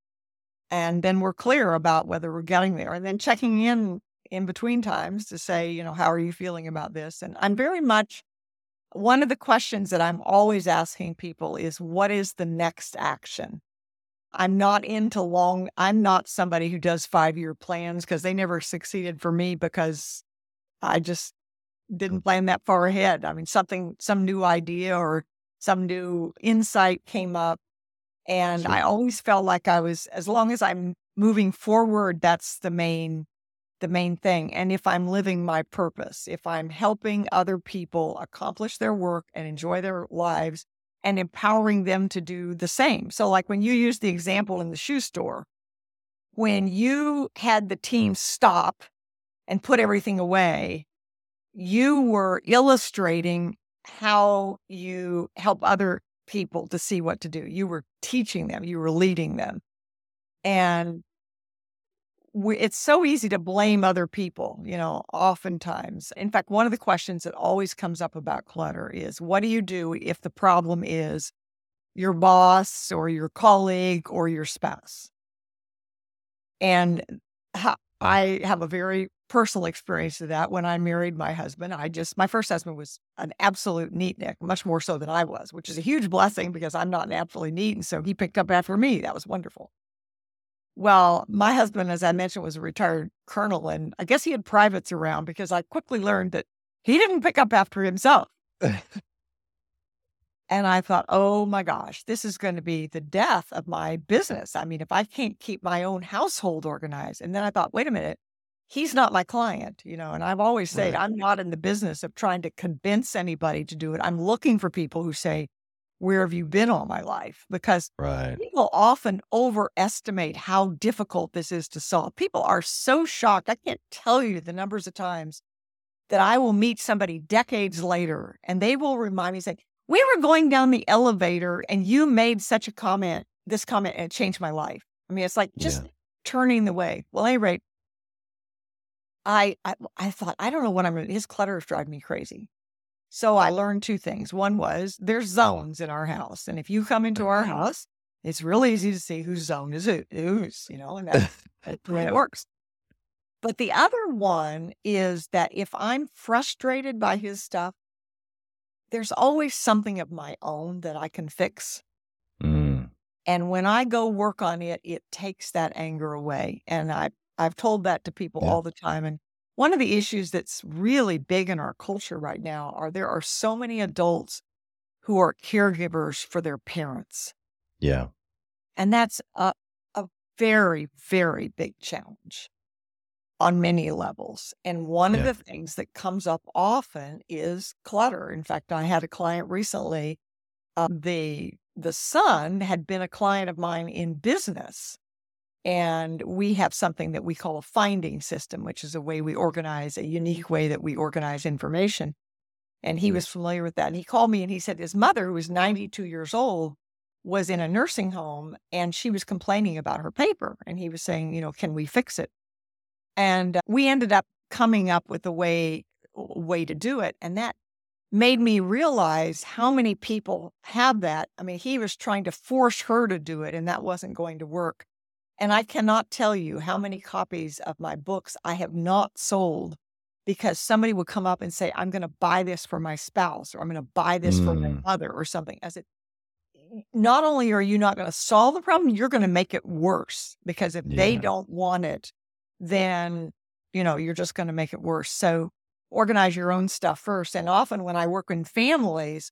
And then we're clear about whether we're getting there. And then checking in in between times to say, you know, how are you feeling about this? And I'm very much one of the questions that I'm always asking people is, what is the next action? I'm not into long, I'm not somebody who does five year plans because they never succeeded for me because I just didn't plan that far ahead. I mean, something, some new idea or some new insight came up. And sure. I always felt like I was, as long as I'm moving forward, that's the main, the main thing. And if I'm living my purpose, if I'm helping other people accomplish their work and enjoy their lives, and empowering them to do the same. So, like when you use the example in the shoe store, when you had the team stop and put everything away, you were illustrating how you help other people to see what to do. You were teaching them, you were leading them. And we, it's so easy to blame other people, you know, oftentimes. In fact, one of the questions that always comes up about clutter is what do you do if the problem is your boss or your colleague or your spouse? And I have a very personal experience of that. When I married my husband, I just, my first husband was an absolute neatnik, much more so than I was, which is a huge blessing because I'm not an absolutely neat. And so he picked up after me. That was wonderful. Well, my husband, as I mentioned, was a retired colonel, and I guess he had privates around because I quickly learned that he didn't pick up after himself. and I thought, oh my gosh, this is going to be the death of my business. I mean, if I can't keep my own household organized. And then I thought, wait a minute, he's not my client, you know. And I've always said, right. I'm not in the business of trying to convince anybody to do it. I'm looking for people who say, where have you been all my life? Because right. people often overestimate how difficult this is to solve. People are so shocked. I can't tell you the numbers of times that I will meet somebody decades later and they will remind me, say, we were going down the elevator and you made such a comment, this comment, and it changed my life. I mean, it's like just yeah. turning the way. Well, at any rate, I, I I thought, I don't know what I'm going to, his clutter is driving me crazy. So I learned two things. One was there's zones in our house. And if you come into our house, it's real easy to see whose zone is whose, you know, and that's, that's the way it works. But the other one is that if I'm frustrated by his stuff, there's always something of my own that I can fix. Mm. And when I go work on it, it takes that anger away. And I, I've told that to people yeah. all the time. And one of the issues that's really big in our culture right now are there are so many adults who are caregivers for their parents. Yeah. And that's a, a very, very big challenge on many levels. And one yeah. of the things that comes up often is clutter. In fact, I had a client recently. Uh, the the son had been a client of mine in business and we have something that we call a finding system, which is a way we organize, a unique way that we organize information. And he was familiar with that. And he called me and he said his mother, who was 92 years old, was in a nursing home and she was complaining about her paper. And he was saying, you know, can we fix it? And uh, we ended up coming up with a way way to do it. And that made me realize how many people have that. I mean, he was trying to force her to do it, and that wasn't going to work. And I cannot tell you how many copies of my books I have not sold because somebody would come up and say, I'm going to buy this for my spouse or I'm going to buy this mm. for my mm. mother or something. I said, not only are you not going to solve the problem, you're going to make it worse because if yeah. they don't want it, then, you know, you're just going to make it worse. So organize your own stuff first. And often when I work in families,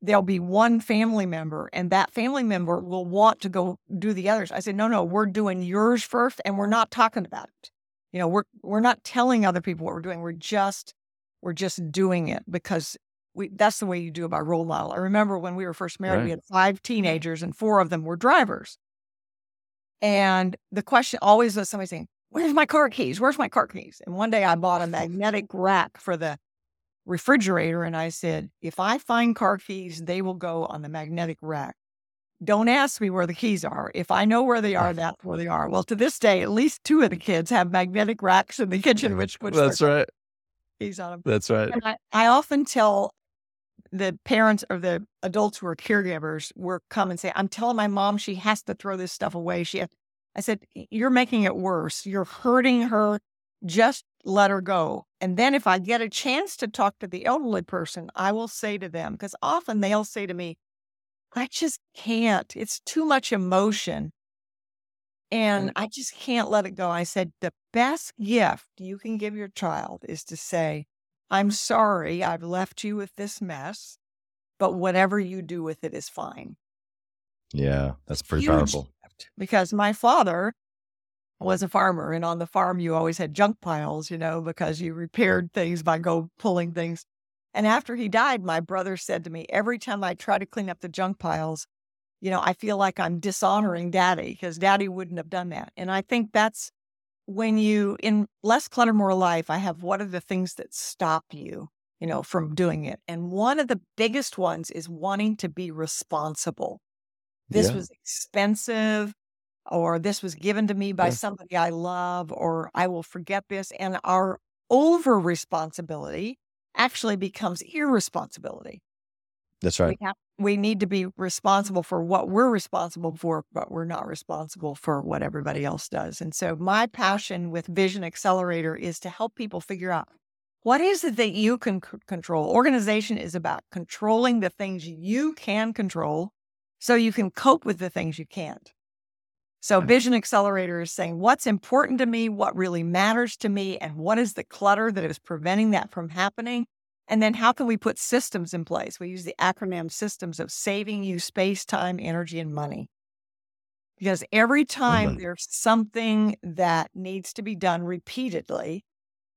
there'll be one family member and that family member will want to go do the others. I said, no, no, we're doing yours first and we're not talking about it. You know, we're we're not telling other people what we're doing. We're just we're just doing it because we, that's the way you do it by role model. I remember when we were first married, Right. we had five teenagers and four of them were drivers. And the question always was somebody saying, Where's my car keys? Where's my car keys? And one day I bought a magnetic rack for the refrigerator. And I said, If I find car keys, they will go on the magnetic rack. Don't ask me where the keys are. If I know where they are, that's where they are. Well, to this day, at least two of the kids have magnetic racks in the kitchen, which puts That's right. keys on them. That's right. And I, I often tell the parents or the adults who are caregivers will come and say, I'm telling my mom she has to throw this stuff away. She has, I said, You're making it worse. You're hurting her. Just let her go. And then if I get a chance to talk to the elderly person, I will say to them, because often they'll say to me, I just can't. It's too much emotion. And mm. I just can't let it go. I said, the best gift you can give your child is to say, I'm sorry I've left you with this mess, but whatever you do with it is fine. Yeah, that's pretty Huge powerful. gift. Because my father was a farmer, and on the farm, you always had junk piles, you know, because you repaired things by go pulling things. And after he died, my brother said to me, every time I try to clean up the junk piles, you know, I feel like I'm dishonoring daddy because daddy wouldn't have done that. And I think that's when you, in Less Clutter, More Life, I have what are the things that stop you, you know, from doing it. And one of the biggest ones is wanting to be responsible. This Yeah. was expensive, or this was given to me by Yeah. somebody I love, or I will forget this. And our over responsibility actually becomes irresponsibility. That's right. We, have, we need to be responsible for what we're responsible for, but we're not responsible for what everybody else does. And so, my passion with Vision Accelerator is to help people figure out what is it that you can c- control. Organization is about controlling the things you can control so you can cope with the things you can't. So, Vision Accelerator is saying what's important to me, what really matters to me, and what is the clutter that is preventing that from happening. And then how can we put systems in place? We use the acronym systems of saving you space, time, energy, and money. Because every time money. there's something that needs to be done repeatedly,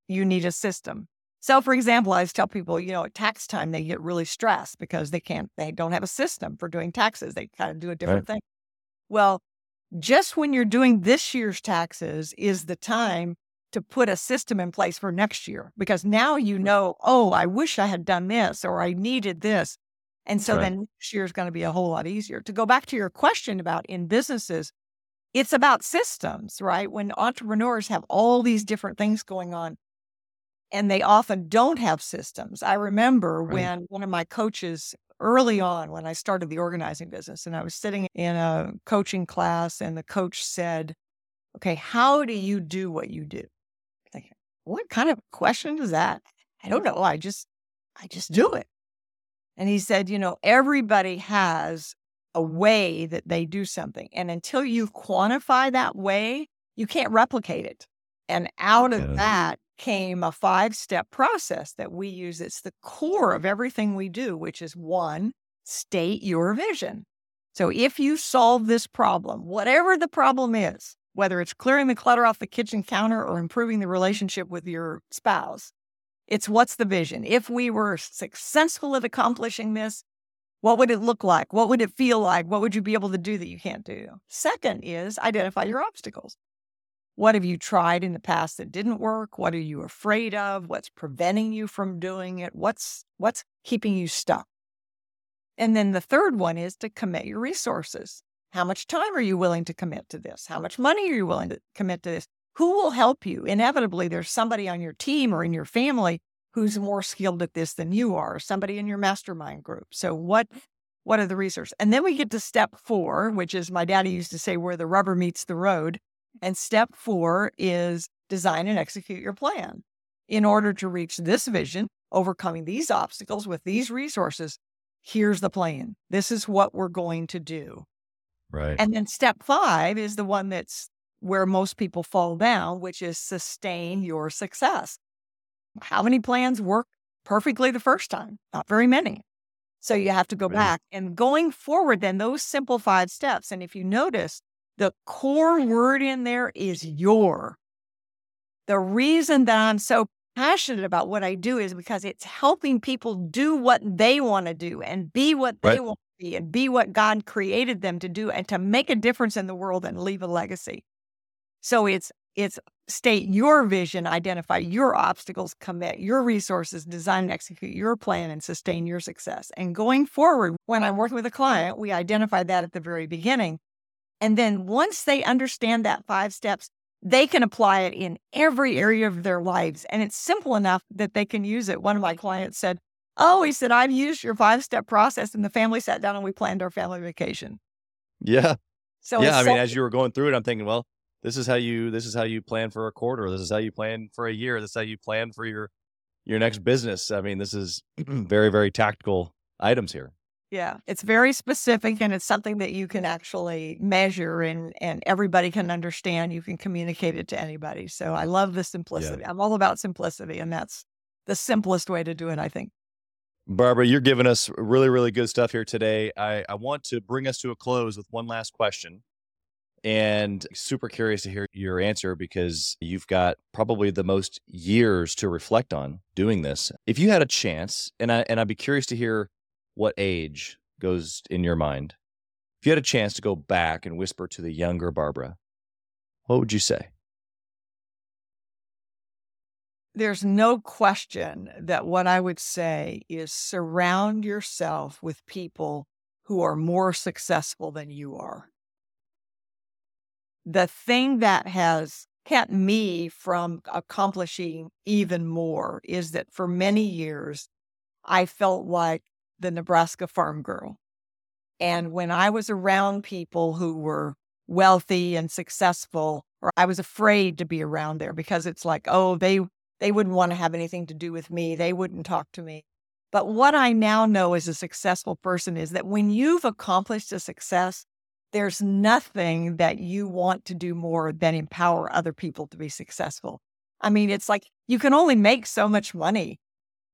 you need a system. So, for example, I always tell people, you know, at tax time, they get really stressed because they can't, they don't have a system for doing taxes. They kind of do a different thing. Well, just when you're doing this year's taxes is the time to put a system in place for next year because now you know, oh, I wish I had done this or I needed this. And so Right. then next year is going to be a whole lot easier. To go back to your question about in businesses, it's about systems, right? When entrepreneurs have all these different things going on and they often don't have systems. I remember Right. when one of my coaches early on when I started the organizing business and I was sitting in a coaching class and the coach said, "Okay, how do you do what you do?" Thinking, what kind of question is that? I don't know. I just I just do it. And he said, you know, everybody has a way that they do something. And until you quantify that way, you can't replicate it. And out of that came a five step process that we use. It's the core of everything we do, which is one, state your vision. So if you solve this problem, whatever the problem is, whether it's clearing the clutter off the kitchen counter or improving the relationship with your spouse, it's what's the vision? If we were successful at accomplishing this, what would it look like? What would it feel like? What would you be able to do that you can't do? Second is identify your obstacles. What have you tried in the past that didn't work? What are you afraid of? What's preventing you from doing it? What's what's keeping you stuck? And then the third one is to commit your resources. How much time are you willing to commit to this? How much money are you willing to commit to this? Who will help you? Inevitably, there's somebody on your team or in your family who's more skilled at this than you are, somebody in your mastermind group. So what what are the resources? And then we get to step four, which is my daddy used to say where the rubber meets the road. And step four is design and execute your plan. In order to reach this vision, overcoming these obstacles with these resources, here's the plan. This is what we're going to do. Right. And then step five is the one that's where most people fall down, which is sustain your success. How many plans work perfectly the first time? Not very many. So you have to go Right. back and going forward, then those simple five steps. And if you notice, the core word in there is your. The reason that I'm so passionate about what I do is because it's helping people do what they want to do and be what they Right. want to be and be what God created them to do and to make a difference in the world and leave a legacy. So it's it's state your vision, identify your obstacles, commit your resources, design and execute your plan and sustain your success. And going forward, when I'm working with a client, we identify that at the very beginning. And then once they understand that five steps, they can apply it in every area of their lives. And it's simple enough that they can use it. One of my clients said, Oh, he said, I've used your five step process. And the family sat down and we planned our family vacation. Yeah. So yeah. I mean, so- as you were going through it, I'm thinking, well, this is how you this is how you plan for a quarter. This is how you plan for a year. This is how you plan for your your next business. I mean, this is very very tactical items here. Yeah, it's very specific and it's something that you can actually measure and and everybody can understand. You can communicate it to anybody. So I love the simplicity. I'm all about simplicity and that's the simplest way to do it, I think. Barbara, you're giving us really, really good stuff here today. I, I want to bring us to a close with one last question. And super curious to hear your answer because you've got probably the most years to reflect on doing this. If you had a chance, and I and I'd be curious to hear what age goes in your mind. If you had a chance to go back and whisper to the younger Barbara, what would you say? There's no question that what I would say is surround yourself with people who are more successful than you are. The thing that has kept me from accomplishing even more is that for many years, I felt like the Nebraska farm girl. And when I was around people who were wealthy and successful, or I was afraid to be around there because it's like, oh, they they wouldn't want to have anything to do with me. They wouldn't talk to me. But what I now know as a successful person is that when you've accomplished a success, there's nothing that you want to do more than empower other people to be successful. I mean, it's like you can only make so much money.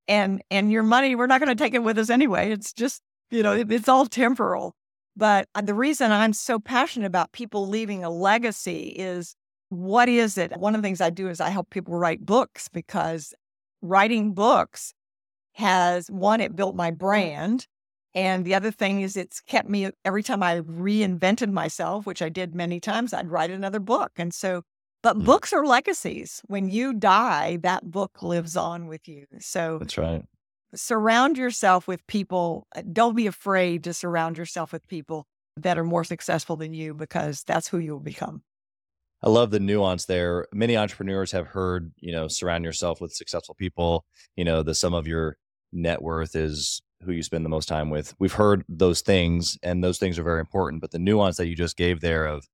And and your money, we're not going to take it with us anyway. It's just, you know, it- it's all temporal. But uh, the reason I'm so passionate about people leaving a legacy is what is it? One of the things I do is I help people write books because writing books has one, it built my brand. And the other thing is it's kept me every time I reinvented myself, which I did many times, I'd write another book. And so, but Mhm. books are legacies. When you die, that book lives on with you. So That's right. surround yourself with people. uh, Don't be afraid to surround yourself with people that are more successful than you because that's who you'll become. I love the nuance there. Many entrepreneurs have heard, you know, surround yourself with successful people. You know, the sum of your net worth is who you spend the most time with. We've heard those things, and those things are very important. But the nuance that you just gave there of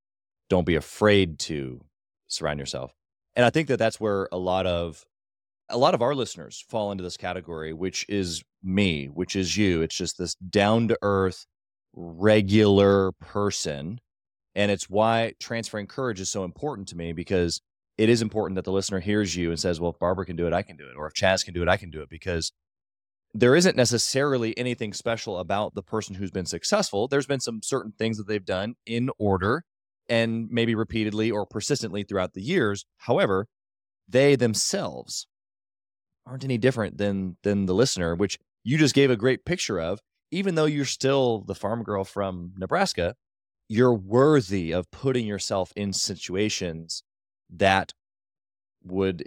don't be afraid to surround yourself, and I think that that's where a lot of a lot of our listeners fall into this category, which is me, which is you. It's just this down to earth, regular person and it's why transferring courage is so important to me because it is important that the listener hears you and says, well, if Barbara can do it, I can do it. Or if Chaz can do it, I can do it. Because there isn't necessarily anything special about the person who's been successful. There's been some certain things that they've done in order and maybe repeatedly or persistently throughout the years. However, they themselves aren't any different than than the listener, which you just gave a great picture of. Even though you're still the farm girl from Nebraska, you're worthy of putting yourself in situations that would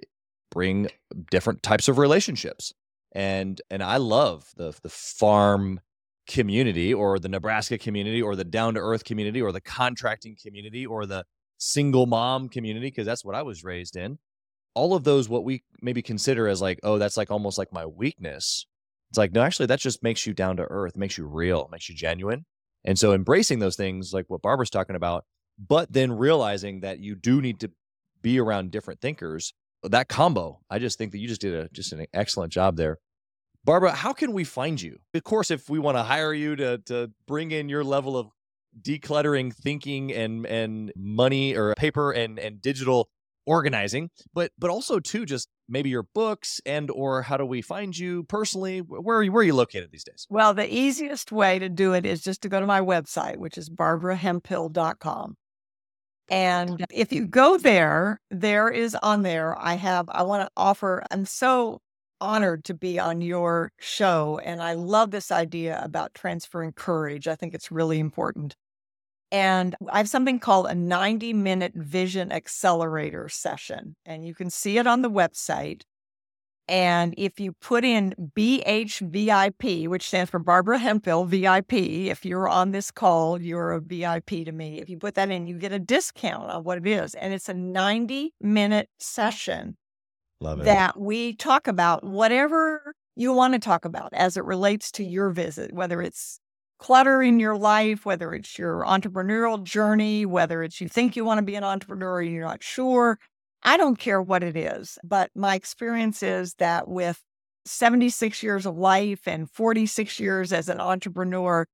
bring different types of relationships and and i love the the farm community or the nebraska community or the down to earth community or the contracting community or the single mom community because that's what i was raised in. All of those what we maybe consider as like oh that's like almost like my weakness. It's like no actually that just makes you down to earth makes you real makes you genuine. And so embracing those things like what Barbara's talking about, but then realizing that you do need to be around different thinkers, that combo, I just think that you just did a just an excellent job there. Barbara, how can we find you? Of course, if we want to hire you to to bring in your level of decluttering thinking and and money or paper and and digital organizing, but but also too just maybe your books and or how do we find you personally? Where are you where are you located these days? Well, the easiest way to do it is just to go to my website, which is barbarahemphill.com. And if you go there, there is on there, I have, I want to offer, I'm so honored to be on your show. And I love this idea about transferring courage. I think it's really important. And I have something called a 90 minute vision accelerator session. And you can see it on the website. And if you put in BHVIP, which stands for Barbara Hemphill VIP, if you're on this call, you're a VIP to me. If you put that in, you get a discount on what it is. And it's a 90 minute session Love it. that we talk about whatever you want to talk about as it relates to your visit, whether it's clutter in your life, whether it's your entrepreneurial journey, whether it's you think you want to be an entrepreneur, and you're not sure. I don't care what it is, but my experience is that with 76 years of life and 46 years as an entrepreneur,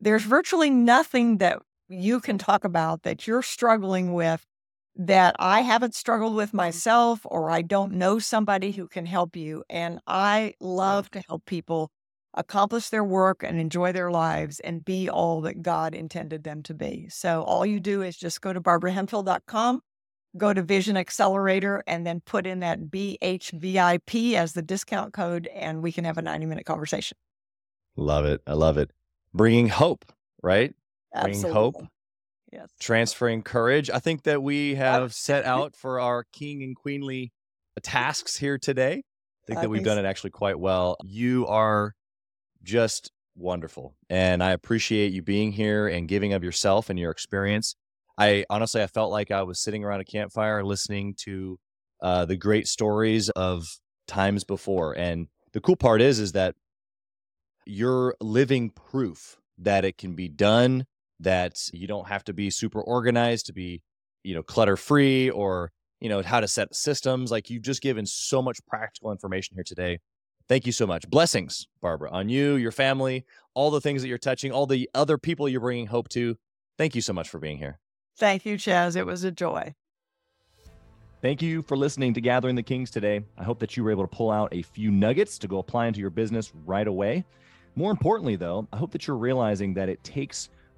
there's virtually nothing that you can talk about that you're struggling with that I haven't struggled with mm-hmm. myself or I don't know somebody who can help you. And I love to help people accomplish their work and enjoy their lives and be all that God intended them to be. So all you do is just go to barbarahemphill.com, go to Vision Accelerator, and then put in that BHVIP as the discount code, and we can have a 90 minute conversation. Love it. I love it. Bringing hope, right? Absolutely. Bringing hope, Yes. transferring courage. I think that we have set out for our king and queenly tasks here today. I think that we've done it actually quite well. You are just wonderful. And I appreciate you being here and giving of yourself and your experience. I honestly, I felt like I was sitting around a campfire listening to uh, the great stories of times before. And the cool part is, is that you're living proof that it can be done, that you don't have to be super organized to be, you know, clutter free or, you know, how to set systems. Like you've just given so much practical information here today. Thank you so much. Blessings, Barbara, on you, your family, all the things that you're touching, all the other people you're bringing hope to. Thank you so much for being here. Thank you, Chaz. It was a joy. Thank you for listening to Gathering the Kings today. I hope that you were able to pull out a few nuggets to go apply into your business right away. More importantly, though, I hope that you're realizing that it takes